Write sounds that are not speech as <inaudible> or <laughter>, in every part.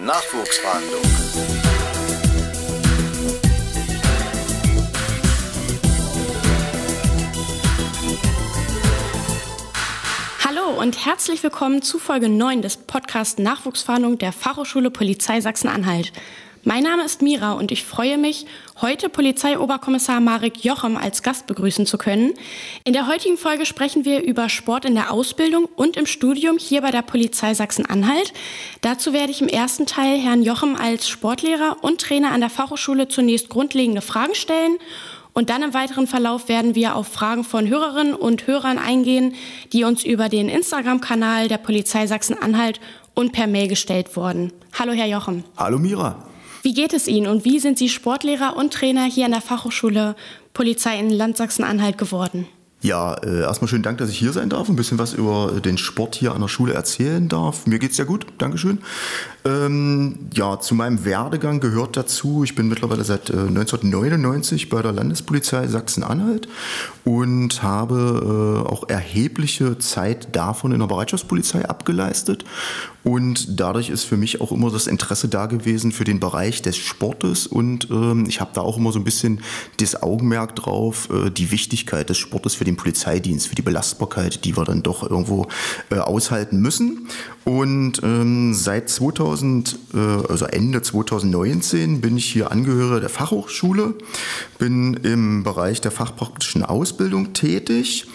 Nachwuchsverhandlung. Hallo und herzlich willkommen zu Folge 9 des Podcasts Nachwuchsfahndung der Fachhochschule Polizei Sachsen-Anhalt. Mein Name ist Mira und ich freue mich, heute Polizeioberkommissar Marek Jochem als Gast begrüßen zu können. In der heutigen Folge sprechen wir über Sport in der Ausbildung und im Studium hier bei der Polizei Sachsen-Anhalt. Dazu werde ich im ersten Teil Herrn Jochem als Sportlehrer und Trainer an der Fachhochschule zunächst grundlegende Fragen stellen und dann im weiteren Verlauf werden wir auf Fragen von Hörerinnen und Hörern eingehen, die uns über den Instagram-Kanal der Polizei Sachsen-Anhalt und per Mail gestellt wurden. Hallo, Herr Jochem. Hallo, Mira. Wie geht es Ihnen und wie sind Sie Sportlehrer und Trainer hier an der Fachhochschule Polizei in Land Sachsen-Anhalt geworden? Ja, äh, erstmal schönen Dank, dass ich hier sein darf, ein bisschen was über den Sport hier an der Schule erzählen darf. Mir geht's ja gut, Dankeschön. Ähm, ja, zu meinem Werdegang gehört dazu, ich bin mittlerweile seit äh, 1999 bei der Landespolizei Sachsen-Anhalt und habe äh, auch erhebliche Zeit davon in der Bereitschaftspolizei abgeleistet. Und dadurch ist für mich auch immer das Interesse da gewesen für den Bereich des Sportes. Und ähm, ich habe da auch immer so ein bisschen das Augenmerk drauf, äh, die Wichtigkeit des Sportes für den Polizeidienst, für die Belastbarkeit, die wir dann doch irgendwo äh, aushalten müssen. Und ähm, seit 2000, äh, also Ende 2019 bin ich hier Angehöriger der Fachhochschule, bin im Bereich der fachpraktischen Ausbildung tätig.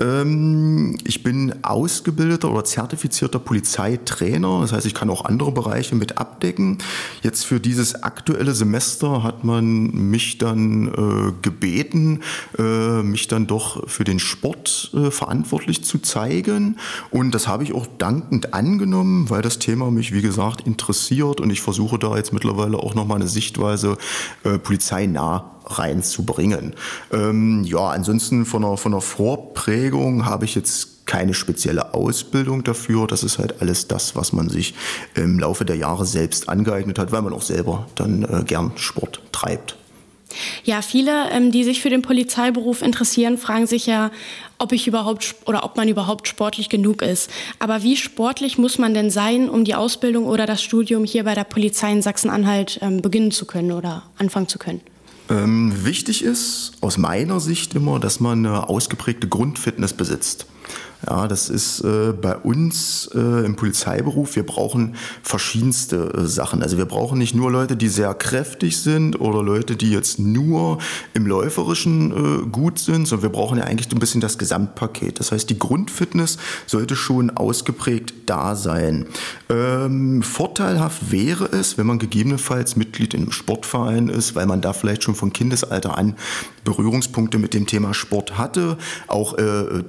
Ähm, ich bin ausgebildeter oder zertifizierter Polizeitrainer, das heißt, ich kann auch andere Bereiche mit abdecken. Jetzt für dieses aktuelle Semester hat man mich dann äh, gebeten, äh, mich dann doch für den Sport äh, verantwortlich zu zeigen. Und das habe ich auch dankend angenommen, weil das Thema mich, wie gesagt, interessiert und ich versuche da jetzt mittlerweile auch nochmal eine Sichtweise äh, polizeinah reinzubringen. Ähm, ja, ansonsten von der, von der Vorprägung habe ich jetzt keine spezielle Ausbildung dafür. Das ist halt alles das, was man sich im Laufe der Jahre selbst angeeignet hat, weil man auch selber dann äh, gern Sport treibt. Ja, viele, ähm, die sich für den Polizeiberuf interessieren, fragen sich ja, ob ich überhaupt oder ob man überhaupt sportlich genug ist. Aber wie sportlich muss man denn sein, um die Ausbildung oder das Studium hier bei der Polizei in Sachsen-Anhalt ähm, beginnen zu können oder anfangen zu können? Ähm, wichtig ist aus meiner Sicht immer, dass man eine ausgeprägte Grundfitness besitzt. Ja, das ist äh, bei uns äh, im Polizeiberuf, wir brauchen verschiedenste äh, Sachen. Also wir brauchen nicht nur Leute, die sehr kräftig sind oder Leute, die jetzt nur im Läuferischen äh, gut sind, sondern wir brauchen ja eigentlich ein bisschen das Gesamtpaket. Das heißt, die Grundfitness sollte schon ausgeprägt da sein. Ähm, vorteilhaft wäre es, wenn man gegebenenfalls Mitglied in einem Sportverein ist, weil man da vielleicht schon von Kindesalter an Berührungspunkte mit dem Thema Sport hatte, auch äh,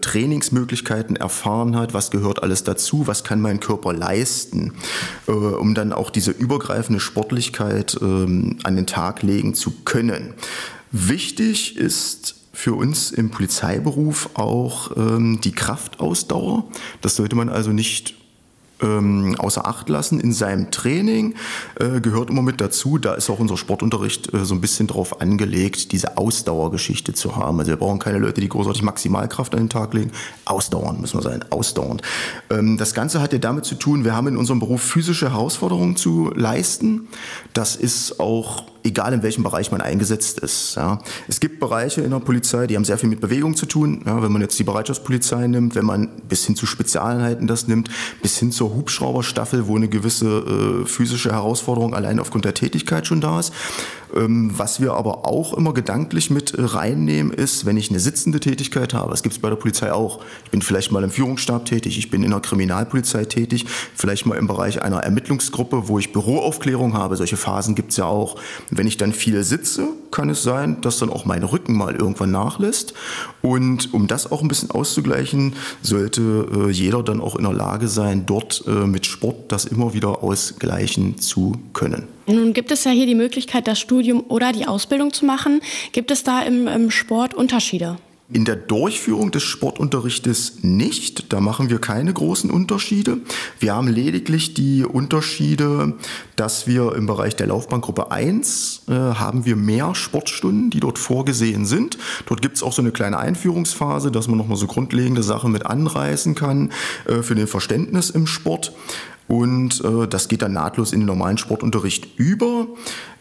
Trainingsmöglichkeiten erfahren hat, was gehört alles dazu, was kann mein Körper leisten, äh, um dann auch diese übergreifende Sportlichkeit ähm, an den Tag legen zu können. Wichtig ist für uns im Polizeiberuf auch ähm, die Kraftausdauer. Das sollte man also nicht ähm, außer Acht lassen in seinem Training, äh, gehört immer mit dazu. Da ist auch unser Sportunterricht äh, so ein bisschen drauf angelegt, diese Ausdauergeschichte zu haben. Also wir brauchen keine Leute, die großartig Maximalkraft an den Tag legen. Ausdauernd müssen wir sein, ausdauernd. Ähm, das Ganze hat ja damit zu tun, wir haben in unserem Beruf physische Herausforderungen zu leisten. Das ist auch egal in welchem Bereich man eingesetzt ist. Ja. Es gibt Bereiche in der Polizei, die haben sehr viel mit Bewegung zu tun. Ja, wenn man jetzt die Bereitschaftspolizei nimmt, wenn man bis hin zu Spezialeinheiten das nimmt, bis hin zur Hubschrauberstaffel, wo eine gewisse äh, physische Herausforderung allein aufgrund der Tätigkeit schon da ist. Ähm, was wir aber auch immer gedanklich mit äh, reinnehmen, ist, wenn ich eine sitzende Tätigkeit habe, das gibt es bei der Polizei auch. Ich bin vielleicht mal im Führungsstab tätig, ich bin in der Kriminalpolizei tätig, vielleicht mal im Bereich einer Ermittlungsgruppe, wo ich Büroaufklärung habe. Solche Phasen gibt es ja auch. Wenn ich dann viel sitze, kann es sein, dass dann auch mein Rücken mal irgendwann nachlässt. Und um das auch ein bisschen auszugleichen, sollte äh, jeder dann auch in der Lage sein, dort äh, mit Sport das immer wieder ausgleichen zu können. Nun gibt es ja hier die Möglichkeit, das Studium oder die Ausbildung zu machen. Gibt es da im, im Sport Unterschiede? In der Durchführung des Sportunterrichtes nicht. Da machen wir keine großen Unterschiede. Wir haben lediglich die Unterschiede, dass wir im Bereich der Laufbahngruppe 1 äh, haben wir mehr Sportstunden, die dort vorgesehen sind. Dort gibt es auch so eine kleine Einführungsphase, dass man nochmal so grundlegende Sachen mit anreißen kann äh, für den Verständnis im Sport. Und äh, das geht dann nahtlos in den normalen Sportunterricht über.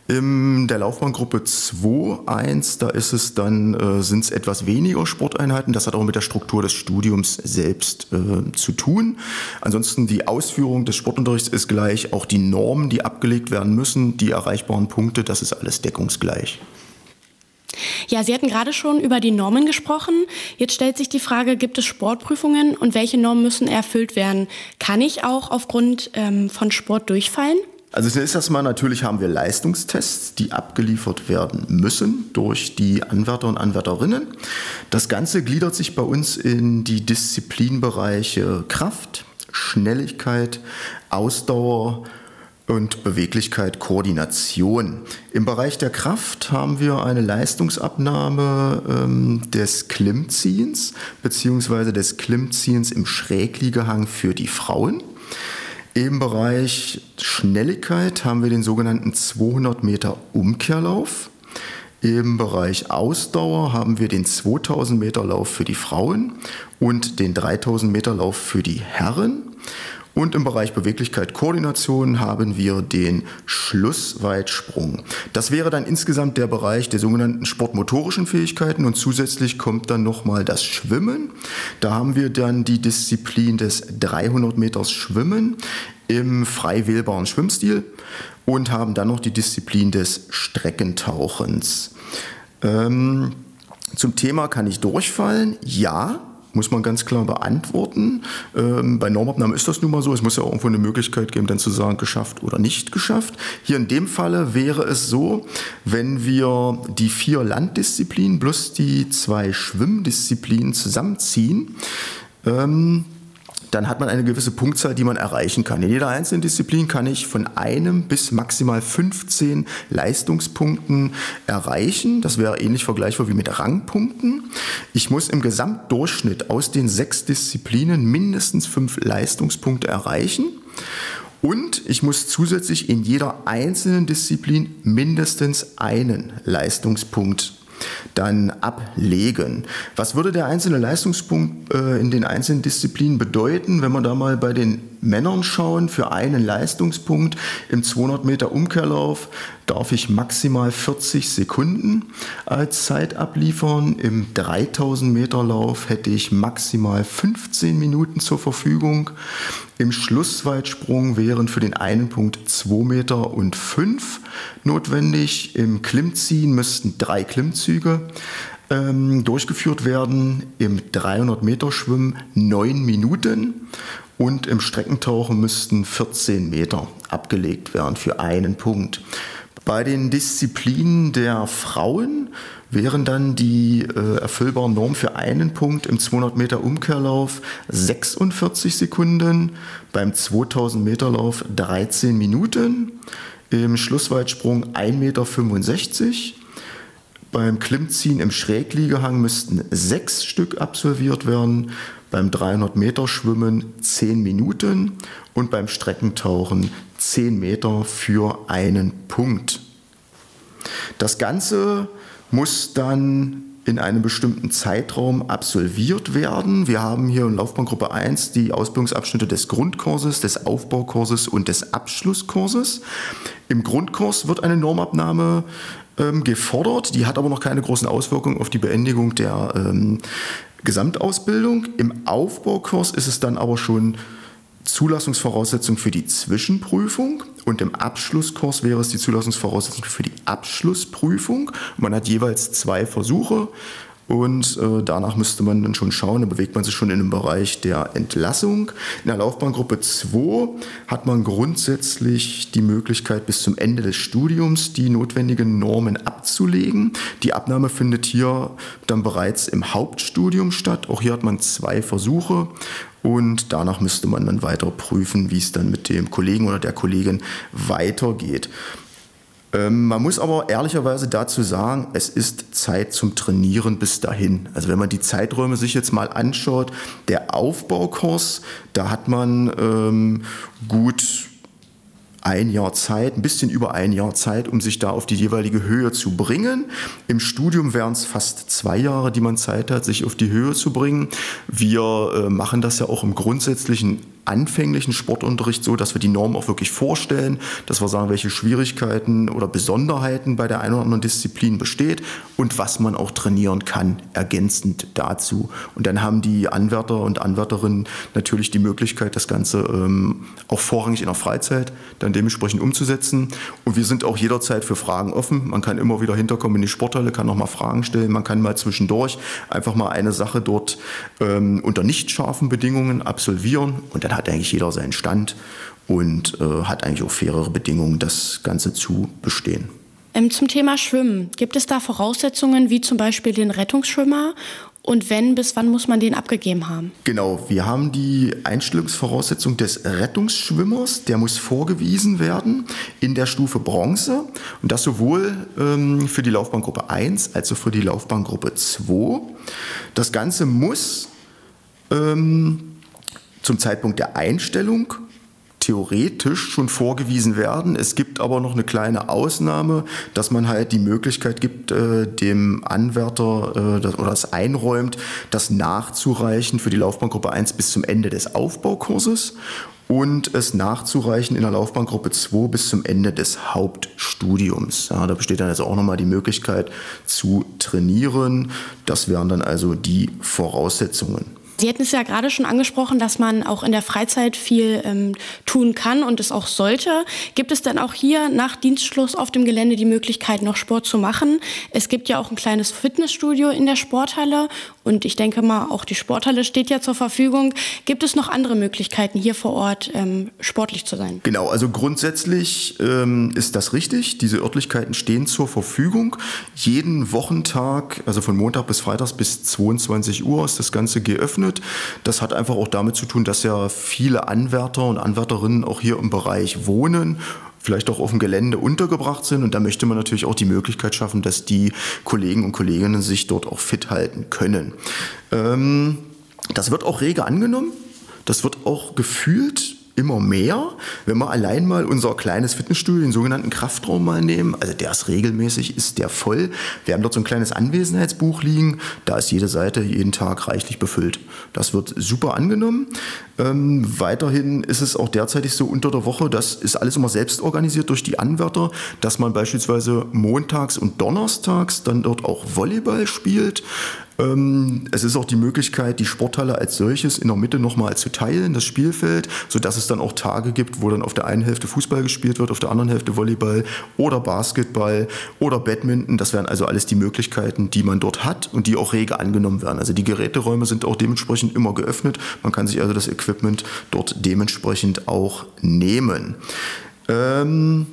In der Laufbahngruppe 2.1, da ist es dann, äh, sind es etwas weniger Sporteinheiten. Das hat auch mit der Struktur des Studiums selbst äh, zu tun. Ansonsten die Ausführung des Sportunterrichts ist gleich. Auch die Normen, die abgelegt werden müssen, die erreichbaren Punkte, das ist alles deckungsgleich. Ja, Sie hatten gerade schon über die Normen gesprochen. Jetzt stellt sich die Frage, gibt es Sportprüfungen und welche Normen müssen erfüllt werden? Kann ich auch aufgrund ähm, von Sport durchfallen? Also zunächst erstmal natürlich haben wir Leistungstests, die abgeliefert werden müssen durch die Anwärter und Anwärterinnen. Das Ganze gliedert sich bei uns in die Disziplinbereiche Kraft, Schnelligkeit, Ausdauer und Beweglichkeit, Koordination. Im Bereich der Kraft haben wir eine Leistungsabnahme ähm, des Klimmziehens bzw. des Klimmziehens im Schrägliegehang für die Frauen. Im Bereich Schnelligkeit haben wir den sogenannten 200 Meter Umkehrlauf. Im Bereich Ausdauer haben wir den 2000 Meter Lauf für die Frauen und den 3000 Meter Lauf für die Herren. Und im Bereich Beweglichkeit Koordination haben wir den Schlussweitsprung. Das wäre dann insgesamt der Bereich der sogenannten sportmotorischen Fähigkeiten und zusätzlich kommt dann nochmal das Schwimmen. Da haben wir dann die Disziplin des 300 Meters Schwimmen im frei wählbaren Schwimmstil und haben dann noch die Disziplin des Streckentauchens. Ähm, zum Thema kann ich durchfallen? Ja, muss man ganz klar beantworten. Ähm, bei Normabnahmen ist das nun mal so. Es muss ja auch irgendwo eine Möglichkeit geben, dann zu sagen, geschafft oder nicht geschafft. Hier in dem Falle wäre es so, wenn wir die vier Landdisziplinen plus die zwei Schwimmdisziplinen zusammenziehen, ähm, dann hat man eine gewisse Punktzahl, die man erreichen kann. In jeder einzelnen Disziplin kann ich von einem bis maximal 15 Leistungspunkten erreichen. Das wäre ähnlich vergleichbar wie mit Rangpunkten. Ich muss im Gesamtdurchschnitt aus den sechs Disziplinen mindestens fünf Leistungspunkte erreichen. Und ich muss zusätzlich in jeder einzelnen Disziplin mindestens einen Leistungspunkt dann ablegen. Was würde der einzelne Leistungspunkt äh, in den einzelnen Disziplinen bedeuten, wenn man da mal bei den Männern schauen, für einen Leistungspunkt im 200 Meter Umkehrlauf darf ich maximal 40 Sekunden als Zeit abliefern. Im 3000 Meter Lauf hätte ich maximal 15 Minuten zur Verfügung. Im Schlussweitsprung wären für den einen Punkt 2 Meter und 5 notwendig. Im Klimmziehen müssten drei Klimmzüge ähm, durchgeführt werden. Im 300 Meter Schwimmen 9 Minuten und im Streckentauchen müssten 14 Meter abgelegt werden für einen Punkt. Bei den Disziplinen der Frauen wären dann die äh, erfüllbaren Normen für einen Punkt im 200 Meter Umkehrlauf 46 Sekunden, beim 2000 Meter Lauf 13 Minuten, im Schlussweitsprung 1,65 Meter. Beim Klimmziehen im Schrägliegehang müssten sechs Stück absolviert werden, beim 300 Meter Schwimmen 10 Minuten und beim Streckentauchen 10 Meter für einen Punkt. Das Ganze muss dann in einem bestimmten Zeitraum absolviert werden. Wir haben hier in Laufbahngruppe 1 die Ausbildungsabschnitte des Grundkurses, des Aufbaukurses und des Abschlusskurses. Im Grundkurs wird eine Normabnahme ähm, gefordert, die hat aber noch keine großen Auswirkungen auf die Beendigung der ähm, Gesamtausbildung. Im Aufbaukurs ist es dann aber schon Zulassungsvoraussetzung für die Zwischenprüfung und im Abschlusskurs wäre es die Zulassungsvoraussetzung für die Abschlussprüfung. Man hat jeweils zwei Versuche und äh, danach müsste man dann schon schauen, da bewegt man sich schon in dem Bereich der Entlassung. In der Laufbahngruppe 2 hat man grundsätzlich die Möglichkeit, bis zum Ende des Studiums die notwendigen Normen abzulegen. Die Abnahme findet hier dann bereits im Hauptstudium statt. Auch hier hat man zwei Versuche und danach müsste man dann weiter prüfen, wie es dann mit dem Kollegen oder der Kollegin weitergeht. Ähm, man muss aber ehrlicherweise dazu sagen, es ist Zeit zum Trainieren bis dahin. Also wenn man die Zeiträume sich jetzt mal anschaut, der Aufbaukurs, da hat man ähm, gut ein Jahr Zeit, ein bisschen über ein Jahr Zeit, um sich da auf die jeweilige Höhe zu bringen. Im Studium wären es fast zwei Jahre, die man Zeit hat, sich auf die Höhe zu bringen. Wir äh, machen das ja auch im grundsätzlichen anfänglichen Sportunterricht so, dass wir die Norm auch wirklich vorstellen, dass wir sagen, welche Schwierigkeiten oder Besonderheiten bei der einen oder anderen Disziplin besteht und was man auch trainieren kann, ergänzend dazu. Und dann haben die Anwärter und Anwärterinnen natürlich die Möglichkeit, das Ganze ähm, auch vorrangig in der Freizeit dann dementsprechend umzusetzen. Und wir sind auch jederzeit für Fragen offen. Man kann immer wieder hinterkommen in die Sporthalle, kann noch mal Fragen stellen. Man kann mal zwischendurch einfach mal eine Sache dort ähm, unter nicht scharfen Bedingungen absolvieren und dann hat eigentlich jeder seinen Stand und äh, hat eigentlich auch fairere Bedingungen, das Ganze zu bestehen. Ähm, zum Thema Schwimmen, gibt es da Voraussetzungen wie zum Beispiel den Rettungsschwimmer und wenn, bis wann muss man den abgegeben haben? Genau, wir haben die Einstellungsvoraussetzung des Rettungsschwimmers, der muss vorgewiesen werden in der Stufe Bronze und das sowohl ähm, für die Laufbahngruppe 1 als auch für die Laufbahngruppe 2. Das Ganze muss ähm, zum Zeitpunkt der Einstellung theoretisch schon vorgewiesen werden. Es gibt aber noch eine kleine Ausnahme, dass man halt die Möglichkeit gibt, äh, dem Anwärter äh, oder das einräumt, das nachzureichen für die Laufbahngruppe 1 bis zum Ende des Aufbaukurses und es nachzureichen in der Laufbahngruppe 2 bis zum Ende des Hauptstudiums. Ja, da besteht dann also auch nochmal die Möglichkeit zu trainieren. Das wären dann also die Voraussetzungen. Sie hatten es ja gerade schon angesprochen, dass man auch in der Freizeit viel ähm, tun kann und es auch sollte. Gibt es denn auch hier nach Dienstschluss auf dem Gelände die Möglichkeit, noch Sport zu machen? Es gibt ja auch ein kleines Fitnessstudio in der Sporthalle und ich denke mal, auch die Sporthalle steht ja zur Verfügung. Gibt es noch andere Möglichkeiten, hier vor Ort ähm, sportlich zu sein? Genau, also grundsätzlich ähm, ist das richtig. Diese Örtlichkeiten stehen zur Verfügung. Jeden Wochentag, also von Montag bis Freitag bis 22 Uhr ist das Ganze geöffnet geöffnet. Das hat einfach auch damit zu tun, dass ja viele Anwärter und Anwärterinnen auch hier im Bereich wohnen vielleicht auch auf dem Gelände untergebracht sind. Und da möchte man natürlich auch die Möglichkeit schaffen, dass die Kollegen und Kolleginnen sich dort auch fit halten können. Ähm, das wird auch rege angenommen. Das wird auch gefühlt immer mehr. Wenn wir allein mal unser kleines Fitnessstudio, den sogenannten Kraftraum mal nehmen, also der ist regelmäßig, ist der voll. Wir haben dort so ein kleines Anwesenheitsbuch liegen, da ist jede Seite jeden Tag reichlich befüllt. Das wird super angenommen. Ähm, weiterhin ist es auch derzeitig so unter der Woche, das ist alles immer selbst organisiert durch die Anwärter, dass man beispielsweise montags und donnerstags dann dort auch Volleyball spielt. Ähm, es ist auch die Möglichkeit, die Sporthalle als solches in der Mitte nochmal zu teilen, das Spielfeld, sodass es dann auch Tage gibt, wo dann auf der einen Hälfte Fußball gespielt wird, auf der anderen Hälfte Volleyball oder Basketball oder Badminton. Das wären also alles die Möglichkeiten, die man dort hat und die auch rege angenommen werden. Also die Geräteräume sind auch dementsprechend immer geöffnet. Man kann sich also das Equipment dort dementsprechend auch nehmen. Ähm,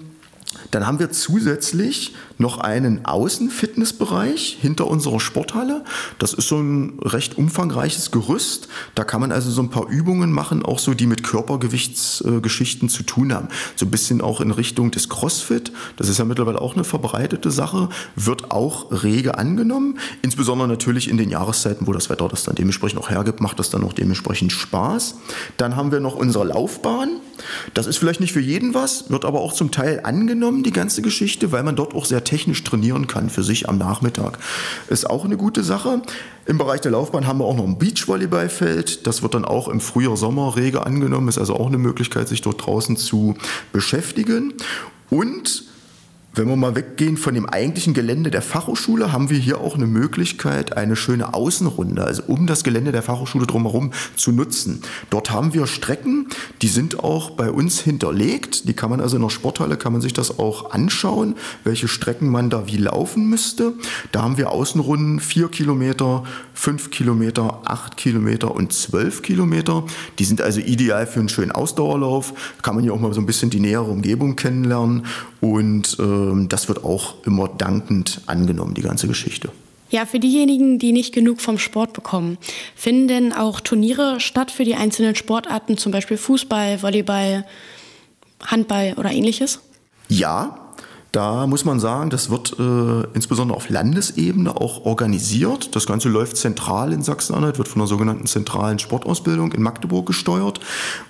dann haben wir zusätzlich noch einen Außenfitnessbereich hinter unserer Sporthalle. Das ist so ein recht umfangreiches Gerüst. Da kann man also so ein paar Übungen machen, auch so, die mit Körpergewichtsgeschichten äh, zu tun haben. So ein bisschen auch in Richtung des CrossFit. Das ist ja mittlerweile auch eine verbreitete Sache. Wird auch rege angenommen. Insbesondere natürlich in den Jahreszeiten, wo das Wetter das dann dementsprechend auch hergibt, macht das dann auch dementsprechend Spaß. Dann haben wir noch unsere Laufbahn. Das ist vielleicht nicht für jeden was, wird aber auch zum Teil angenommen, die ganze Geschichte, weil man dort auch sehr technisch trainieren kann für sich am Nachmittag. Ist auch eine gute Sache. Im Bereich der Laufbahn haben wir auch noch ein Beachvolleyballfeld. Das wird dann auch im Frühjahr, Sommer rege angenommen. Ist also auch eine Möglichkeit, sich dort draußen zu beschäftigen. Und wenn wir mal weggehen von dem eigentlichen Gelände der Fachhochschule, haben wir hier auch eine Möglichkeit, eine schöne Außenrunde, also um das Gelände der Fachhochschule drumherum zu nutzen. Dort haben wir Strecken, die sind auch bei uns hinterlegt. Die kann man also in der Sporthalle, kann man sich das auch anschauen, welche Strecken man da wie laufen müsste. Da haben wir Außenrunden vier Kilometer, fünf Kilometer, acht Kilometer und zwölf Kilometer. Die sind also ideal für einen schönen Ausdauerlauf. Kann man hier auch mal so ein bisschen die nähere Umgebung kennenlernen und äh, das wird auch immer dankend angenommen, die ganze Geschichte. Ja, für diejenigen, die nicht genug vom Sport bekommen, finden denn auch Turniere statt für die einzelnen Sportarten, zum Beispiel Fußball, Volleyball, Handball oder ähnliches? Ja, da muss man sagen, das wird äh, insbesondere auf Landesebene auch organisiert. Das Ganze läuft zentral in Sachsen-Anhalt, wird von der sogenannten zentralen Sportausbildung in Magdeburg gesteuert.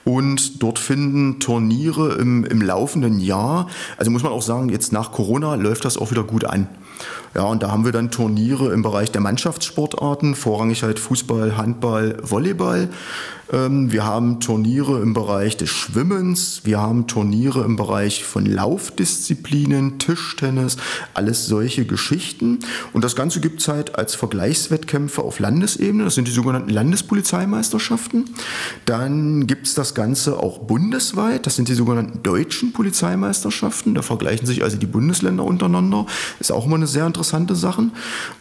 Und dort finden Turniere im, im laufenden Jahr, also muss man auch sagen, jetzt nach Corona läuft das auch wieder gut an. Ja, und da haben wir dann Turniere im Bereich der Mannschaftssportarten, vorrangig halt Fußball, Handball, Volleyball. Ähm, wir haben Turniere im Bereich des Schwimmens, wir haben Turniere im Bereich von Laufdisziplinen, Tischtennis, alles solche Geschichten. Und das Ganze gibt es halt als Vergleichswettkämpfe auf Landesebene, das sind die sogenannten Landespolizeimeisterschaften. Dann gibt es das Ganze auch bundesweit, das sind die sogenannten deutschen Polizeimeisterschaften, da vergleichen sich also die Bundesländer untereinander, ist auch immer eine sehr interessante Sache.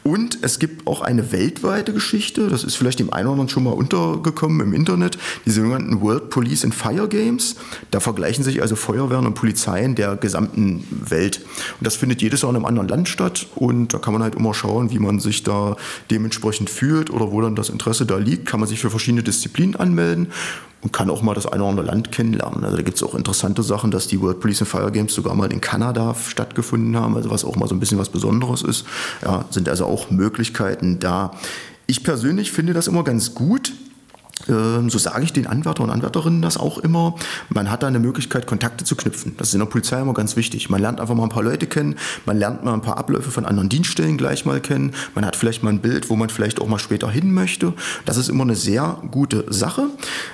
Und es gibt auch eine weltweite Geschichte, das ist vielleicht dem einen oder anderen schon mal untergekommen im Internet, die sogenannten World Police and Fire Games. Da vergleichen sich also Feuerwehren und Polizeien der gesamten Welt. Und das findet jedes Jahr in einem anderen Land statt und da kann man halt immer schauen, wie man sich da dementsprechend fühlt oder wo dann das Interesse da liegt. Kann man sich für verschiedene Disziplinen anmelden und kann auch mal das eine oder andere Land kennenlernen. Also da gibt es auch interessante Sachen, dass die World Police and Fire Games sogar mal in Kanada stattgefunden haben, also was auch mal so ein bisschen was Besonderes ist. Ja, sind also auch Möglichkeiten da. Ich persönlich finde das immer ganz gut, so sage ich den Anwärter und Anwärterinnen das auch immer. Man hat da eine Möglichkeit, Kontakte zu knüpfen. Das ist in der Polizei immer ganz wichtig. Man lernt einfach mal ein paar Leute kennen, man lernt mal ein paar Abläufe von anderen Dienststellen gleich mal kennen, man hat vielleicht mal ein Bild, wo man vielleicht auch mal später hin möchte. Das ist immer eine sehr gute Sache.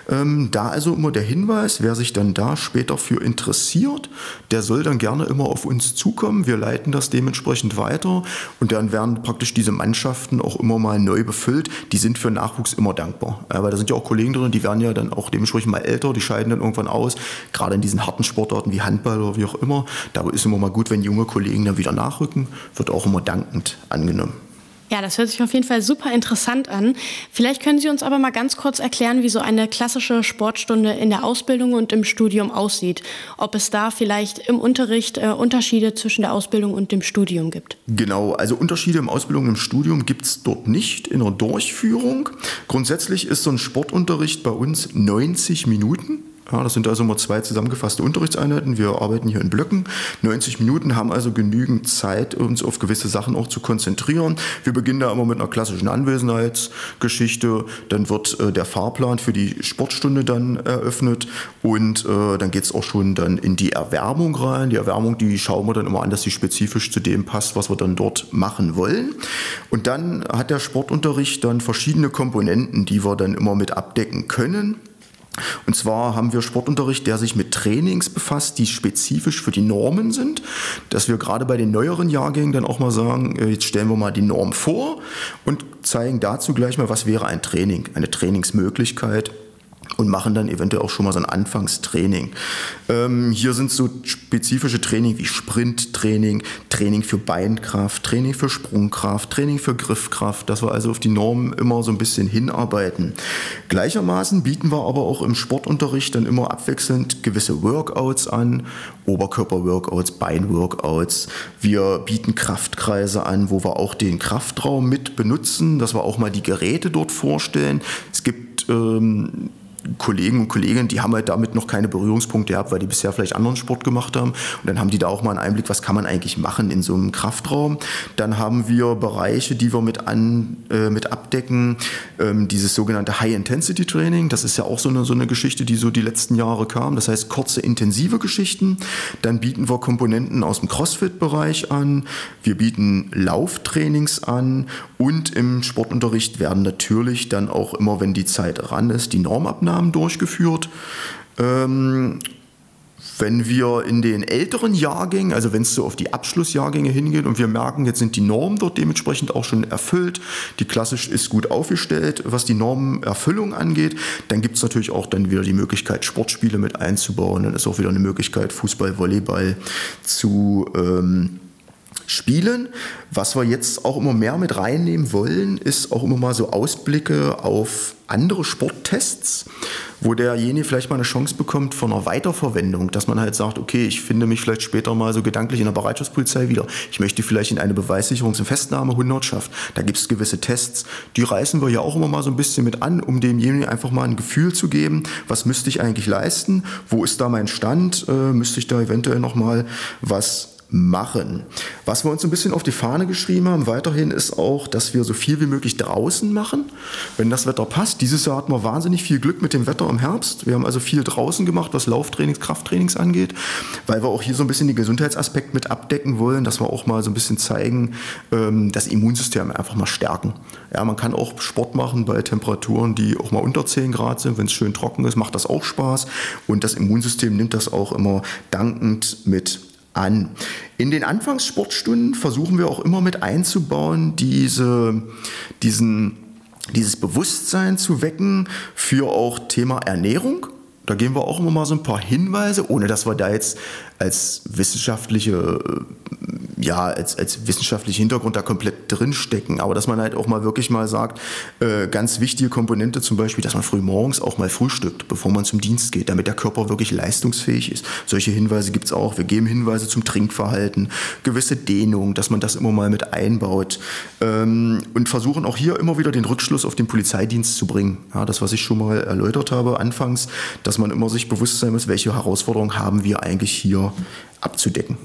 Ähm, da also immer der Hinweis, wer sich dann da später für interessiert, der soll dann gerne immer auf uns zukommen. Wir leiten das dementsprechend weiter und dann werden praktisch diese Mannschaften auch immer mal neu befüllt. Die sind für Nachwuchs immer dankbar, weil da sind ja auch Kollegen drin, die werden ja dann auch dementsprechend mal älter, die scheiden dann irgendwann aus. Gerade in diesen harten Sportarten wie Handball oder wie auch immer. Da ist immer mal gut, wenn junge Kollegen dann wieder nachrücken. Wird auch immer dankend angenommen. Ja, das hört sich auf jeden Fall super interessant an. Vielleicht können Sie uns aber mal ganz kurz erklären, wie so eine klassische Sportstunde in der Ausbildung und im Studium aussieht. Ob es da vielleicht im Unterricht äh, Unterschiede zwischen der Ausbildung und dem Studium gibt. Genau, also Unterschiede im Ausbildung und im Studium gibt es dort nicht in der Durchführung. Grundsätzlich ist so ein Sportunterricht bei uns 90 Minuten. Ja, das sind also immer zwei zusammengefasste Unterrichtseinheiten. Wir arbeiten hier in Blöcken. 90 Minuten haben also genügend Zeit, uns auf gewisse Sachen auch zu konzentrieren. Wir beginnen da immer mit einer klassischen Anwesenheitsgeschichte. Dann wird äh, der Fahrplan für die Sportstunde dann eröffnet und äh, dann geht es auch schon dann in die Erwärmung rein. Die Erwärmung, die schauen wir dann immer an, dass sie spezifisch zu dem passt, was wir dann dort machen wollen. Und dann hat der Sportunterricht dann verschiedene Komponenten, die wir dann immer mit abdecken können. Und zwar haben wir Sportunterricht, der sich mit Trainings befasst, die spezifisch für die Normen sind. Dass wir gerade bei den neueren Jahrgängen dann auch mal sagen, äh, jetzt stellen wir mal die Norm vor und zeigen dazu gleich mal, was wäre ein Training, eine Trainingsmöglichkeit und machen dann eventuell auch schon mal so ein Anfangstraining. Ähm, hier sind so spezifische Training wie Sprinttraining, Training für Beinkraft, Training für Sprungkraft, Training für Griffkraft, dass wir also auf die Normen immer so ein bisschen hinarbeiten. Gleichermaßen bieten wir aber auch im Sportunterricht dann immer abwechselnd gewisse Workouts an, Oberkörperworkouts, Beinworkouts. Wir bieten Kraftkreise an, wo wir auch den Kraftraum mit benutzen, dass wir auch mal die Geräte dort vorstellen. Es gibt ähm, Kollegen und Kolleginnen, die haben halt damit noch keine Berührungspunkte gehabt, weil die bisher vielleicht anderen Sport gemacht haben. Und dann haben die da auch mal einen Einblick, was kann man eigentlich machen in so einem Kraftraum. Dann haben wir Bereiche, die wir mit, an, äh, mit abdecken. Ähm, dieses sogenannte High-Intensity-Training, das ist ja auch so eine, so eine Geschichte, die so die letzten Jahre kam. Das heißt kurze, intensive Geschichten. Dann bieten wir Komponenten aus dem CrossFit-Bereich an. Wir bieten Lauftrainings an. Und im Sportunterricht werden natürlich dann auch immer, wenn die Zeit ran ist, die Normabnahmen Maßnahmen durchgeführt. Ähm, wenn wir in den älteren Jahrgängen, also wenn es so auf die Abschlussjahrgänge hingeht und wir merken, jetzt sind die Normen dort dementsprechend auch schon erfüllt, die klassisch ist gut aufgestellt, was die Normenerfüllung angeht, dann gibt es natürlich auch dann wieder die Möglichkeit, Sportspiele mit einzubauen. Dann ist auch wieder eine Möglichkeit, Fußball, Volleyball zu ähm, spielen. Was wir jetzt auch immer mehr mit reinnehmen wollen, ist auch immer mal so Ausblicke auf andere Sporttests, wo derjenige vielleicht mal eine Chance bekommt von einer Weiterverwendung, dass man halt sagt, okay, ich finde mich vielleicht später mal so gedanklich in der Bereitschaftspolizei wieder. Ich möchte vielleicht in eine Beweissicherungs- und Festnahmehundertschaft. Da gibt es gewisse Tests, die reißen wir ja auch immer mal so ein bisschen mit an, um demjenigen einfach mal ein Gefühl zu geben, was müsste ich eigentlich leisten, wo ist da mein Stand, äh, müsste ich da eventuell noch mal was machen. Was wir uns ein bisschen auf die Fahne geschrieben haben, weiterhin ist auch, dass wir so viel wie möglich draußen machen, wenn das Wetter passt. Dieses Jahr hatten wir wahnsinnig viel Glück mit dem Wetter im Herbst. Wir haben also viel draußen gemacht, was Lauftrainings, Krafttrainings angeht, weil wir auch hier so ein bisschen den Gesundheitsaspekt mit abdecken wollen, dass wir auch mal so ein bisschen zeigen, ähm, das Immunsystem einfach mal stärken. Ja, man kann auch Sport machen bei Temperaturen, die auch mal unter 10 Grad sind. Wenn es schön trocken ist, macht das auch Spaß. Und das Immunsystem nimmt das auch immer dankend mit an. In den Anfangssportstunden versuchen wir auch immer mit einzubauen, diese, diesen, dieses Bewusstsein zu wecken für auch Thema Ernährung. Da geben wir auch immer mal so ein paar Hinweise, ohne dass wir da jetzt als wissenschaftliche ja, als, als wissenschaftlicher Hintergrund da komplett drinstecken. Aber dass man halt auch mal wirklich mal sagt, äh, ganz wichtige Komponente zum Beispiel, dass man früh morgens auch mal frühstückt, bevor man zum Dienst geht, damit der Körper wirklich leistungsfähig ist. Solche Hinweise gibt es auch. Wir geben Hinweise zum Trinkverhalten, gewisse Dehnung, dass man das immer mal mit einbaut ähm, und versuchen auch hier immer wieder den Rückschluss auf den Polizeidienst zu bringen. Ja, das, was ich schon mal erläutert habe anfangs, dass man immer sich bewusst sein muss, welche Herausforderungen haben wir eigentlich hier abzudecken.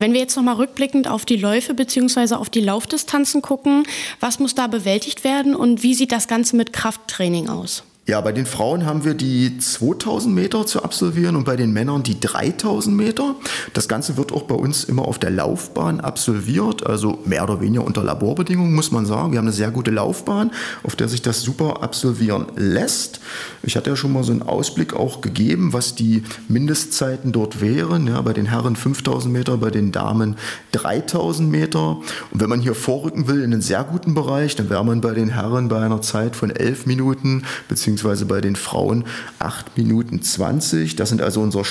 Wenn wir jetzt nochmal rückblickend auf die Läufe bzw. auf die Laufdistanzen gucken, was muss da bewältigt werden und wie sieht das Ganze mit Krafttraining aus? Ja, bei den Frauen haben wir die 2000 Meter zu absolvieren und bei den Männern die 3000 Meter. Das Ganze wird auch bei uns immer auf der Laufbahn absolviert, also mehr oder weniger unter Laborbedingungen, muss man sagen. Wir haben eine sehr gute Laufbahn, auf der sich das super absolvieren lässt. Ich hatte ja schon mal so einen Ausblick auch gegeben, was die Mindestzeiten dort wären. Ja, bei den Herren 5000 Meter, bei den Damen 3000 Meter. Und wenn man hier vorrücken will in einen sehr guten Bereich, dann wäre man bei den Herren bei einer Zeit von 11 Minuten beziehungsweise beziehungsweise bei den Frauen 8 Minuten 20. Das sind also unsere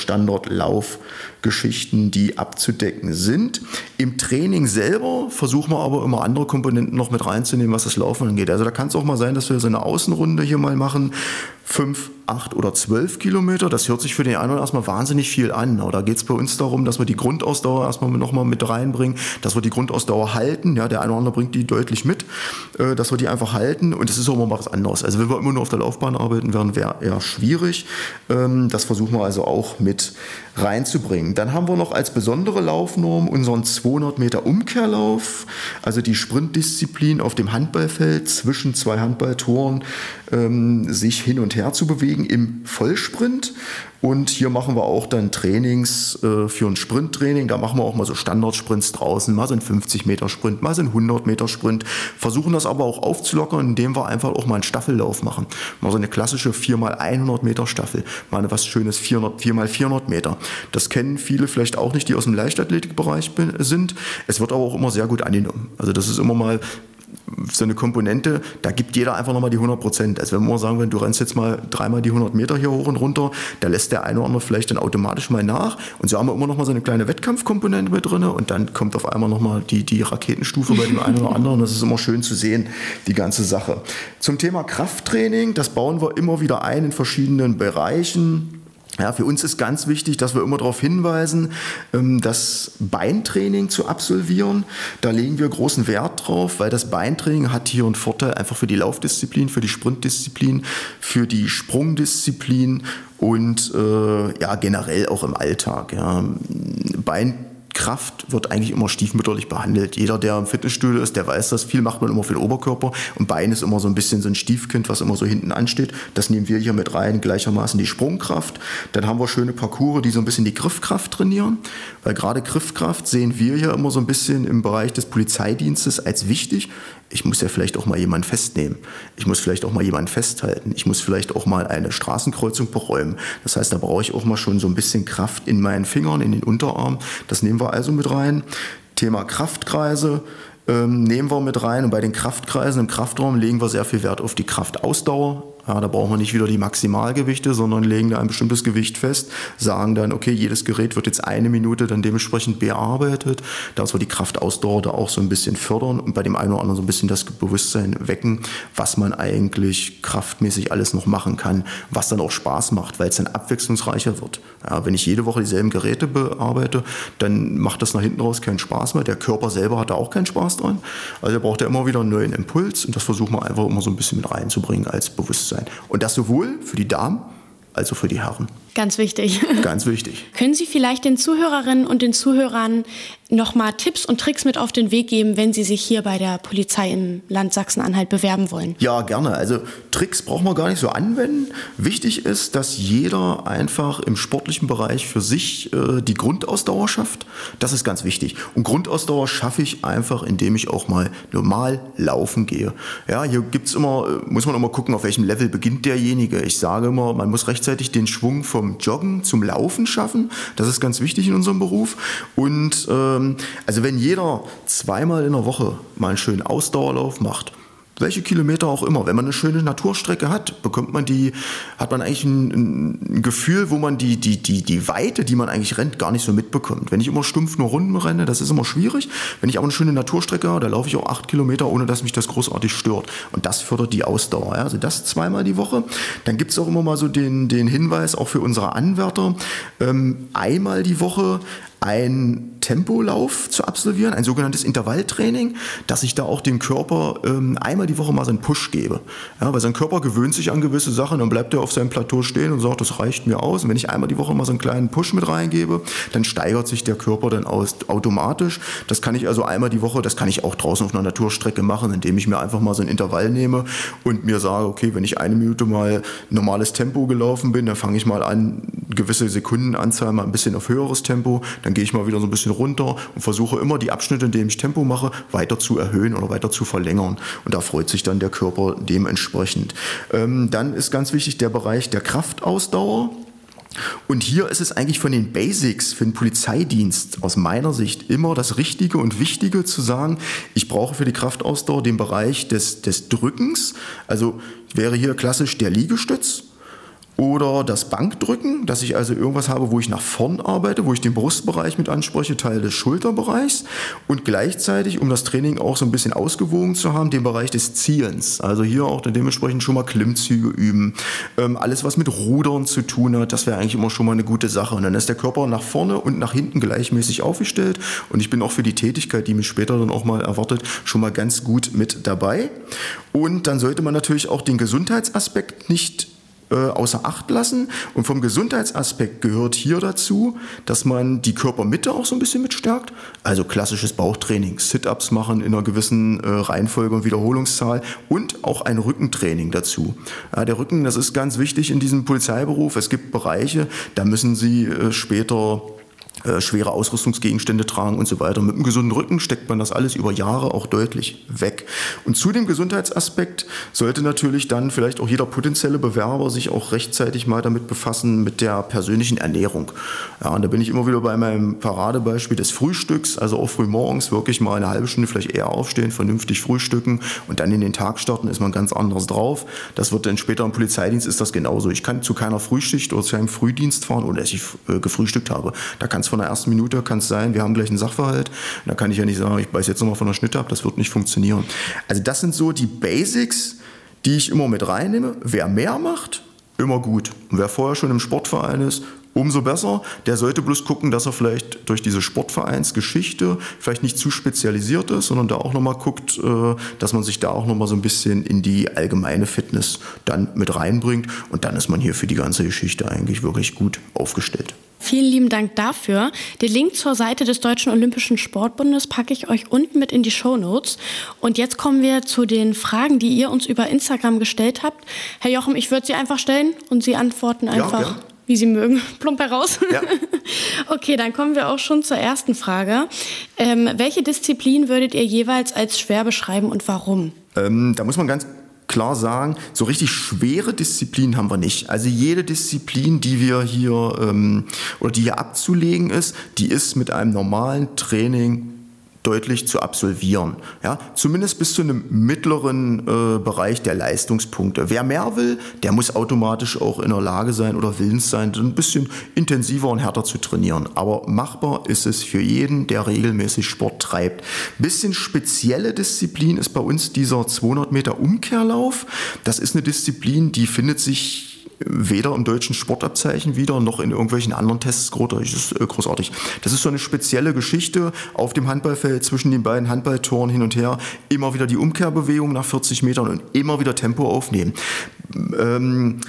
Standardlaufgeschichten, die abzudecken sind. Im Training selber versuchen wir aber immer andere Komponenten noch mit reinzunehmen, was das Laufen angeht. Also da kann es auch mal sein, dass wir so eine Außenrunde hier mal machen. Fünf, acht oder zwölf Kilometer. Das hört sich für den einen erstmal wahnsinnig viel an. Aber da geht es bei uns darum, dass wir die Grundausdauer erstmal nochmal mit reinbringen, dass wir die Grundausdauer halten. Ja, der eine oder andere bringt die deutlich mit, äh, dass wir die einfach halten. Und das ist auch immer was anderes. Also wenn wir immer nur auf der Laufbahn arbeiten, werden wäre eher schwierig. Ähm, das versuchen wir also auch mit reinzubringen. Dann haben wir noch als besondere Laufnorm unseren 200 Meter Umkehrlauf, also die Sprintdisziplin auf dem Handballfeld zwischen zwei Handballtoren ähm, sich hin und her zu bewegen im Vollsprint. Und hier machen wir auch dann Trainings äh, für ein Sprinttraining. Da machen wir auch mal so Standardsprints draußen, mal so ein 50 Meter Sprint, mal so ein 100 Meter Sprint. Versuchen das aber auch aufzulockern, indem wir einfach auch mal einen Staffellauf machen. Mal so eine klassische 4x100 Meter Staffel. Mal was schönes 400, 4x400 Meter. Das kennen viele vielleicht auch nicht, die aus dem Leichtathletikbereich sind. Es wird aber auch immer sehr gut angenommen. Also das ist immer mal so eine Komponente, da gibt jeder einfach nochmal die 100 Prozent. Also wenn wir sagen, wenn du rennst jetzt mal dreimal die 100 Meter hier hoch und runter, da lässt der eine oder andere vielleicht dann automatisch mal nach. Und so haben wir immer nochmal so eine kleine Wettkampfkomponente mit drin und dann kommt auf einmal nochmal die, die Raketenstufe bei dem einen oder anderen. Das ist immer schön zu sehen, die ganze Sache. Zum Thema Krafttraining, das bauen wir immer wieder ein in verschiedenen Bereichen. Ja, für uns ist ganz wichtig, dass wir immer darauf hinweisen, ähm, das Beintraining zu absolvieren. Da legen wir großen Wert drauf, weil das Beintraining hat hier einen Vorteil einfach für die Laufdisziplin, für die Sprintdisziplin, für die Sprungdisziplin und äh, ja generell auch im Alltag. Ja. Bein Kraft wird eigentlich immer stiefmütterlich behandelt. Jeder, der im Fitnessstudio ist, der weiß das. Viel macht man immer den Oberkörper und Bein ist immer so ein bisschen so ein Stiefkind, was immer so hinten ansteht. Das nehmen wir hier mit rein, gleichermaßen die Sprungkraft. Dann haben wir schöne Parcours, die so ein bisschen die Griffkraft trainieren, weil gerade Griffkraft sehen wir hier immer so ein bisschen im Bereich des Polizeidienstes als wichtig ich muss ja vielleicht auch mal jemanden festnehmen. Ich muss vielleicht auch mal jemanden festhalten. Ich muss vielleicht auch mal eine Straßenkreuzung beräumen. Das heißt, da brauche ich auch mal schon so ein bisschen Kraft in meinen Fingern, in den Unterarm. Das nehmen wir also mit rein. Thema Kraftkreise ähm, nehmen wir mit rein. Und bei den Kraftkreisen im Kraftraum legen wir sehr viel Wert auf die Kraftausdauer. Ja, da brauchen wir nicht wieder die Maximalgewichte, sondern legen da ein bestimmtes Gewicht fest, sagen dann, okay, jedes Gerät wird jetzt eine Minute dann dementsprechend bearbeitet, dass wir die Kraftausdauer da auch so ein bisschen fördern und bei dem einen oder anderen so ein bisschen das Bewusstsein wecken, was man eigentlich kraftmäßig alles noch machen kann, was dann auch Spaß macht, weil es dann abwechslungsreicher wird. Ja, wenn ich jede Woche dieselben Geräte bearbeite, dann macht das nach hinten raus keinen Spaß mehr. Der Körper selber hat da auch keinen Spaß dran. Also er braucht ja immer wieder einen neuen Impuls und das versuchen wir einfach immer so ein bisschen mit reinzubringen als Bewusstsein sein. Und das sowohl für die Damen als auch für die Herren. Ganz wichtig. <laughs> Ganz wichtig. Können Sie vielleicht den Zuhörerinnen und den Zuhörern nochmal Tipps und Tricks mit auf den Weg geben, wenn Sie sich hier bei der Polizei im Land Sachsen-Anhalt bewerben wollen? Ja, gerne. Also Tricks brauchen wir gar nicht so anwenden. Wichtig ist, dass jeder einfach im sportlichen Bereich für sich äh, die Grundausdauer schafft. Das ist ganz wichtig. Und Grundausdauer schaffe ich einfach, indem ich auch mal normal laufen gehe. Ja, hier gibt's immer, äh, muss man immer gucken, auf welchem Level beginnt derjenige. Ich sage immer, man muss rechtzeitig den Schwung vom Joggen zum Laufen schaffen. Das ist ganz wichtig in unserem Beruf. Und äh, ähm, also wenn jeder zweimal in der Woche mal einen schönen Ausdauerlauf macht, welche Kilometer auch immer. Wenn man eine schöne Naturstrecke hat, bekommt man die, hat man eigentlich ein, ein, Gefühl, wo man die, die, die, die Weite, die man eigentlich rennt, gar nicht so mitbekommt. Wenn ich immer stumpf nur Runden renne, das ist immer schwierig. Wenn ich aber eine schöne Naturstrecke habe, da laufe ich auch acht Kilometer, ohne dass mich das großartig stört. Und das fördert die Ausdauer. Ja? Also das zweimal die Woche. Dann gibt es auch immer mal so den, den Hinweis, auch für unsere Anwärter, ähm, einmal die Woche ein Tempolauf zu absolvieren, ein sogenanntes Intervalltraining, dass ich da auch dem Körper ähm, einmal die Woche mal so einen Push gebe. Ja, weil sein Körper gewöhnt sich an gewisse Sachen, dann bleibt er auf seinem Plateau stehen und sagt, das reicht mir aus. Und wenn ich einmal die Woche mal so einen kleinen Push mit reingebe, dann steigert sich der Körper dann aus, automatisch. Das kann ich also einmal die Woche, das kann ich auch draußen auf einer Naturstrecke machen, indem ich mir einfach mal so ein Intervall nehme und mir sage, okay, wenn ich eine Minute mal normales Tempo gelaufen bin, dann fange ich mal an, gewisse Sekundenanzahl mal ein bisschen auf höheres Tempo, dann gehe ich mal wieder so ein bisschen runter und versuche immer die Abschnitte, in denen ich Tempo mache, weiter zu erhöhen oder weiter zu verlängern. Und da freut sich dann der Körper dementsprechend. Ähm, dann ist ganz wichtig der Bereich der Kraftausdauer. Und hier ist es eigentlich von den Basics für den Polizeidienst aus meiner Sicht immer das Richtige und Wichtige zu sagen, ich brauche für die Kraftausdauer den Bereich des, des Drückens. Also wäre hier klassisch der Liegestütz oder das Bankdrücken, dass ich also irgendwas habe, wo ich nach vorn arbeite, wo ich den Brustbereich mit anspreche, Teil des Schulterbereichs und gleichzeitig, um das Training auch so ein bisschen ausgewogen zu haben, den Bereich des Ziehens. Also hier auch dementsprechend schon mal Klimmzüge üben. Ähm, alles, was mit Rudern zu tun hat, das wäre eigentlich immer schon mal eine gute Sache. Und dann ist der Körper nach vorne und nach hinten gleichmäßig aufgestellt und ich bin auch für die Tätigkeit, die mich später dann auch mal erwartet, schon mal ganz gut mit dabei. Und dann sollte man natürlich auch den Gesundheitsaspekt nicht außer Acht lassen. Und vom Gesundheitsaspekt gehört hier dazu, dass man die Körpermitte auch so ein bisschen mitstärkt. Also klassisches Bauchtraining, Sit-ups machen in einer gewissen äh, Reihenfolge und Wiederholungszahl und auch ein Rückentraining dazu. Ja, der Rücken, das ist ganz wichtig in diesem Polizeiberuf. Es gibt Bereiche, da müssen Sie äh, später äh, schwere Ausrüstungsgegenstände tragen und so weiter. Mit einem gesunden Rücken steckt man das alles über Jahre auch deutlich weg. Und zu dem Gesundheitsaspekt sollte natürlich dann vielleicht auch jeder potenzielle Bewerber sich auch rechtzeitig mal damit befassen mit der persönlichen Ernährung. Ja, und da bin ich immer wieder bei meinem Paradebeispiel des Frühstücks, also auch früh morgens wirklich mal eine halbe Stunde vielleicht eher aufstehen, vernünftig frühstücken und dann in den Tag starten, ist man ganz anders drauf. Das wird dann später im Polizeidienst ist das genauso. Ich kann zu keiner Frühschicht oder zu einem Frühdienst fahren, ohne dass ich äh, gefrühstückt habe. Da kann von der ersten Minute kann es sein, wir haben gleich einen Sachverhalt. Da kann ich ja nicht sagen, ich beiß jetzt nochmal von der Schnitte ab, das wird nicht funktionieren. Also das sind so die Basics, die ich immer mit reinnehme. Wer mehr macht, immer gut. Und wer vorher schon im Sportverein ist, umso besser. Der sollte bloß gucken, dass er vielleicht durch diese Sportvereinsgeschichte vielleicht nicht zu spezialisiert ist, sondern da auch nochmal guckt, äh, dass man sich da auch nochmal so ein bisschen in die allgemeine Fitness dann mit reinbringt. Und dann ist man hier für die ganze Geschichte eigentlich wirklich gut aufgestellt. Vielen lieben Dank dafür. Den Link zur Seite des Deutschen Olympischen Sportbundes packe ich euch unten mit in die Show Notes. Und jetzt kommen wir zu den Fragen, die ihr uns über Instagram gestellt habt. Herr Jochen, ich würde sie einfach stellen und Sie antworten einfach, ja, wie Sie mögen. <laughs> Plump heraus. Ja. <laughs> okay, dann kommen wir auch schon zur ersten Frage. Ähm, welche Disziplin würdet ihr jeweils als schwer beschreiben und warum? Ähm, da muss man ganz klar sagen, so richtig schwere Disziplinen haben wir nicht. Also jede Disziplin, die wir hier ähm, oder die hier abzulegen ist, die ist mit einem normalen Training deutlich zu absolvieren. Ja, zumindest bis zu einem mittleren äh, Bereich der Leistungspunkte. Wer mehr will, der muss automatisch auch in der Lage sein oder willens sein, ein bisschen intensiver und härter zu trainieren. Aber machbar ist es für jeden, der regelmäßig Sport treibt. Bisschen spezielle Disziplin ist bei uns dieser 200 Meter Umkehrlauf. Das ist eine Disziplin, die findet sich weder im deutschen Sportabzeichen wieder noch in irgendwelchen anderen Tests großartig. Das ist äh, großartig. Das ist so eine spezielle Geschichte auf dem Handballfeld zwischen den beiden Handballtoren hin und her. Immer wieder die Umkehrbewegung nach 40 Metern und immer wieder Tempo aufnehmen. Ähm,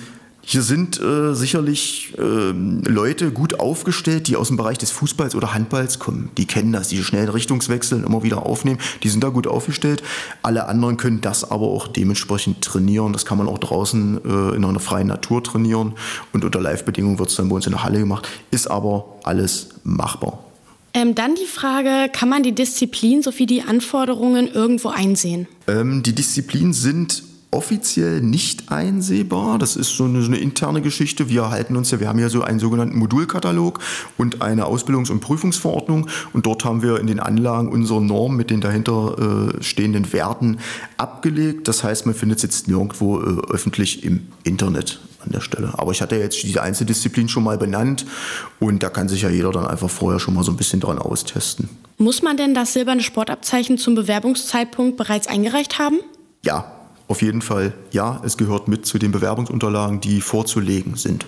Hier sind äh, sicherlich äh, Leute gut aufgestellt, die aus dem Bereich des Fußballs oder Handballs kommen. Die kennen das, diese schnellen Richtungswechsel immer wieder aufnehmen. Die sind da gut aufgestellt. Alle anderen können das aber auch dementsprechend trainieren. Das kann man auch draußen äh, in einer freien Natur trainieren. Und unter Live-Bedingungen wird es dann bei uns in der Halle gemacht. Ist aber alles machbar. Ähm, dann die Frage, kann man die Disziplin sowie die Anforderungen irgendwo einsehen? Ähm, die Disziplinen sind offiziell nicht einsehbar. Das ist so eine, so eine, interne Geschichte. Wir halten uns ja, wir haben ja so einen sogenannten Modulkatalog und eine Ausbildungs- und Prüfungsverordnung. Und dort haben wir in den Anlagen unsere Normen mit den dahinter äh, stehenden Werten abgelegt. Das heißt, man findet es jetzt nirgendwo äh, öffentlich im Internet an der Stelle. Aber ich hatte jetzt diese Einzeldisziplin schon mal benannt und da kann sich ja jeder dann einfach vorher schon mal so ein bisschen dran austesten. Muss man denn das silberne Sportabzeichen zum Bewerbungszeitpunkt bereits eingereicht haben? Ja, auf jeden Fall, ja, es gehört mit zu den Bewerbungsunterlagen, die vorzulegen sind.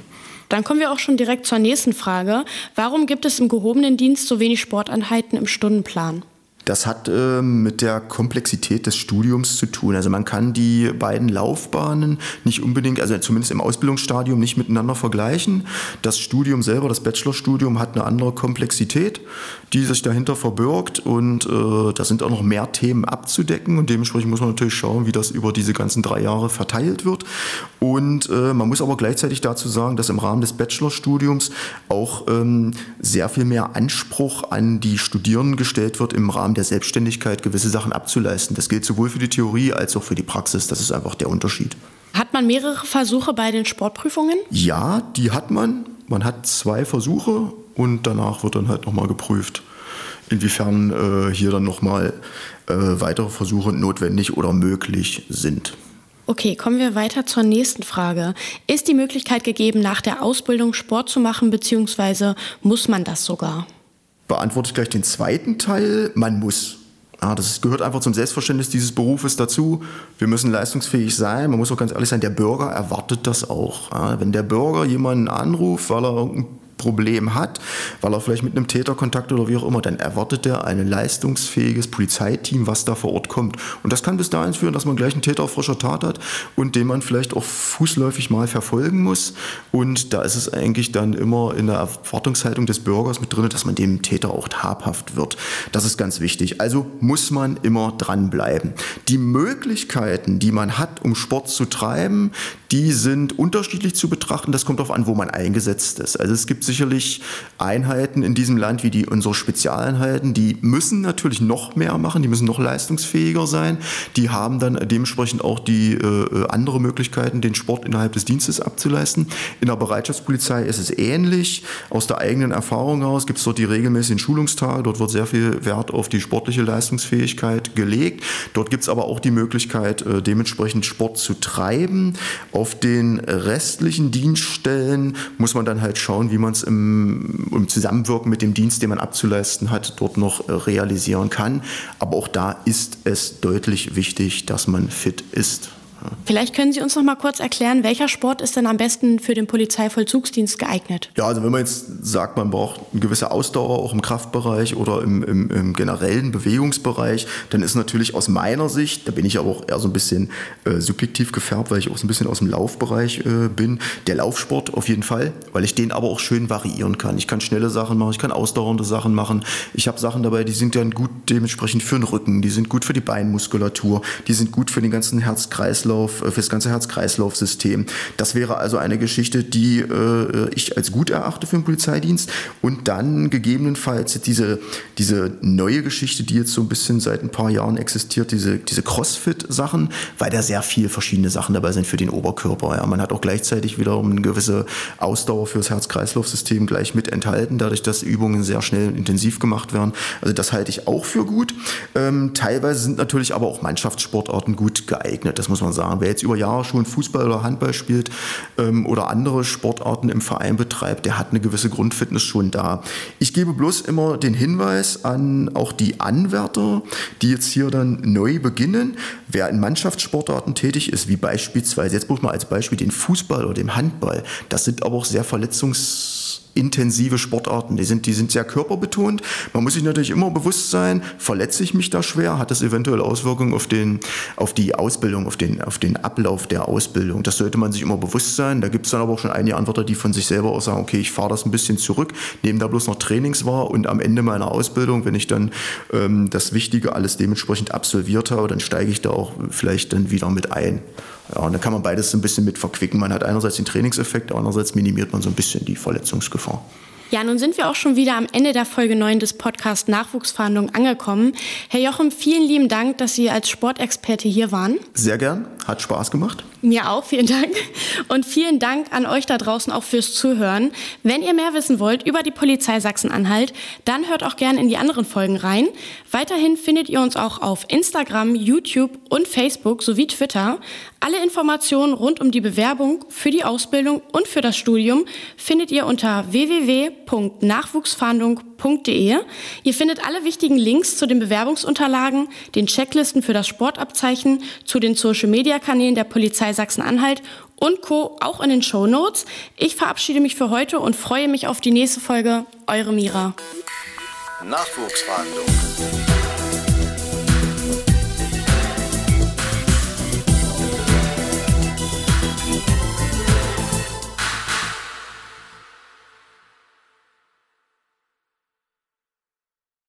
Dann kommen wir auch schon direkt zur nächsten Frage. Warum gibt es im gehobenen Dienst so wenig Sporteinheiten im Stundenplan? Das hat äh, mit der Komplexität des Studiums zu tun. Also man kann die beiden Laufbahnen nicht unbedingt, also zumindest im Ausbildungsstadium nicht miteinander vergleichen. Das Studium selber, das Bachelorstudium, hat eine andere Komplexität, die sich dahinter verbirgt und äh, da sind auch noch mehr Themen abzudecken und dementsprechend muss man natürlich schauen, wie das über diese ganzen drei Jahre verteilt wird. Und äh, man muss aber gleichzeitig dazu sagen, dass im Rahmen des Bachelorstudiums auch ähm, sehr viel mehr Anspruch an die Studierenden gestellt wird im Rahmen Rahmen der Selbstständigkeit gewisse Sachen abzuleisten. Das gilt sowohl für die Theorie als auch für die Praxis. Das ist einfach der Unterschied. Hat man mehrere Versuche bei den Sportprüfungen? Ja, die hat man. Man hat zwei Versuche und danach wird dann halt nochmal geprüft, inwiefern äh, hier dann nochmal äh, weitere Versuche notwendig oder möglich sind. Okay, kommen wir weiter zur nächsten Frage. Ist die Möglichkeit gegeben, nach der Ausbildung Sport zu machen, beziehungsweise muss man das sogar? beantworte ich gleich den zweiten Teil. Man muss. Ja, das gehört einfach zum Selbstverständnis dieses Berufes dazu. Wir müssen leistungsfähig sein. Man muss auch ganz ehrlich sein, der Bürger erwartet das auch. Wenn der Bürger jemanden anruft, weil er irgendein Problem hat, weil er vielleicht mit einem Täter Kontakt oder wie auch immer, dann erwartet er ein leistungsfähiges Polizeiteam, was da vor Ort kommt. Und das kann bis dahin führen, dass man gleich einen Täter auf frischer Tat hat und den man vielleicht auch fußläufig mal verfolgen muss. Und da ist es eigentlich dann immer in der Erwartungshaltung des Bürgers mit drin, dass man dem Täter auch habhaft wird. Das ist ganz wichtig. Also muss man immer dranbleiben. Die Möglichkeiten, die man hat, um Sport zu treiben, die sind unterschiedlich zu betrachten. Das kommt darauf an, wo man eingesetzt ist. Also es gibt sicherlich Einheiten in diesem Land wie die unsere Spezialeinheiten, die müssen natürlich noch mehr machen, die müssen noch leistungsfähiger sein. Die haben dann dementsprechend auch die äh, andere Möglichkeiten, den Sport innerhalb des Dienstes abzuleisten. In der Bereitschaftspolizei ist es ähnlich. Aus der eigenen Erfahrung heraus gibt es dort die regelmäßigen Schulungstage. Dort wird sehr viel Wert auf die sportliche Leistungsfähigkeit gelegt. Dort gibt es aber auch die Möglichkeit, äh, dementsprechend Sport zu treiben. Auf den restlichen Dienststellen muss man dann halt schauen, wie man es im, im, Zusammenwirken mit dem Dienst, den man abzuleisten hat, dort noch äh, realisieren kann. Aber auch da ist es deutlich wichtig, dass man fit ist. Vielleicht können Sie uns noch mal kurz erklären, welcher Sport ist denn am besten für den Polizeivollzugsdienst geeignet? Ja, also wenn man jetzt sagt, man braucht eine gewisse Ausdauer auch im Kraftbereich oder im, im, im generellen Bewegungsbereich, dann ist natürlich aus meiner Sicht, da bin ich aber auch eher so ein bisschen äh, subjektiv gefärbt, weil ich auch so ein bisschen aus dem Laufbereich äh, bin, der Laufsport auf jeden Fall, weil ich den aber auch schön variieren kann. Ich kann schnelle Sachen machen, ich kann ausdauernde Sachen machen. Ich habe Sachen dabei, die sind dann gut dementsprechend für den Rücken, die sind gut für die Beinmuskulatur, die sind gut für den ganzen Herz-Kreislauf Kreislauf, äh, für das ganze Herz-Kreislauf-System. Das wäre also eine Geschichte, die äh, ich als gut erachte für den Polizeidienst. Und dann gegebenenfalls diese, diese neue Geschichte, die jetzt so ein bisschen seit ein paar Jahren existiert, diese, diese Crossfit-Sachen, weil da sehr viel verschiedene Sachen dabei sind für den Oberkörper. Ja. Man hat auch gleichzeitig wiederum eine gewisse Ausdauer für das Herz-Kreislauf-System gleich mit enthalten, dadurch, dass Übungen sehr schnell und intensiv gemacht werden. Also das halte ich auch für gut. Ähm, teilweise sind natürlich aber auch Mannschaftssportarten gut geeignet, das muss man sagen sagen. Wer jetzt über Jahre schon Fußball oder Handball spielt ähm, oder andere Sportarten im Verein betreibt, der hat eine gewisse Grundfitness schon da. Ich gebe bloß immer den Hinweis an auch die Anwärter, die jetzt hier dann neu beginnen. Wer in Mannschaftssportarten tätig ist, wie beispielsweise, jetzt bloß mal als Beispiel den Fußball oder den Handball, das sind aber auch sehr verletzungs intensive Sportarten. Die sind, die sind sehr körperbetont. Man muss sich natürlich immer bewusst sein, verletze ich mich da schwer, hat das eventuell Auswirkungen auf, den, auf die Ausbildung, auf den, auf den Ablauf der Ausbildung. Das sollte man sich immer bewusst sein. Da gibt es dann aber auch schon einige Antworten, die von sich selber auch sagen, okay, ich fahre das ein bisschen zurück, nehme da bloß noch Trainings wahr und am Ende meiner Ausbildung, wenn ich dann ähm, das Wichtige alles dementsprechend absolviert habe, dann steige ich da auch vielleicht dann wieder mit ein. Ja, und dann kann man beides so ein bisschen mit verquicken. Man hat einerseits den Trainingseffekt, andererseits minimiert man so ein bisschen die Verletzungsgefahr. Ja, nun sind wir auch schon wieder am Ende der Folge 9 des Podcasts Nachwuchsverhandlungen angekommen. Herr Jochem, vielen lieben Dank, dass Sie als Sportexperte hier waren. Sehr gern, hat Spaß gemacht. Mir auch, vielen Dank. Und vielen Dank an euch da draußen auch fürs Zuhören. Wenn ihr mehr wissen wollt über die Polizei Sachsen-Anhalt, dann hört auch gerne in die anderen Folgen rein. Weiterhin findet ihr uns auch auf Instagram, YouTube und Facebook sowie Twitter. Alle Informationen rund um die Bewerbung für die Ausbildung und für das Studium findet ihr unter www.nachwuchsfahndung.de. Ihr findet alle wichtigen Links zu den Bewerbungsunterlagen, den Checklisten für das Sportabzeichen, zu den Social-Media-Kanälen der Polizei Sachsen-Anhalt und Co. auch in den Show Notes. Ich verabschiede mich für heute und freue mich auf die nächste Folge. Eure Mira. Nachwuchsverhandlung.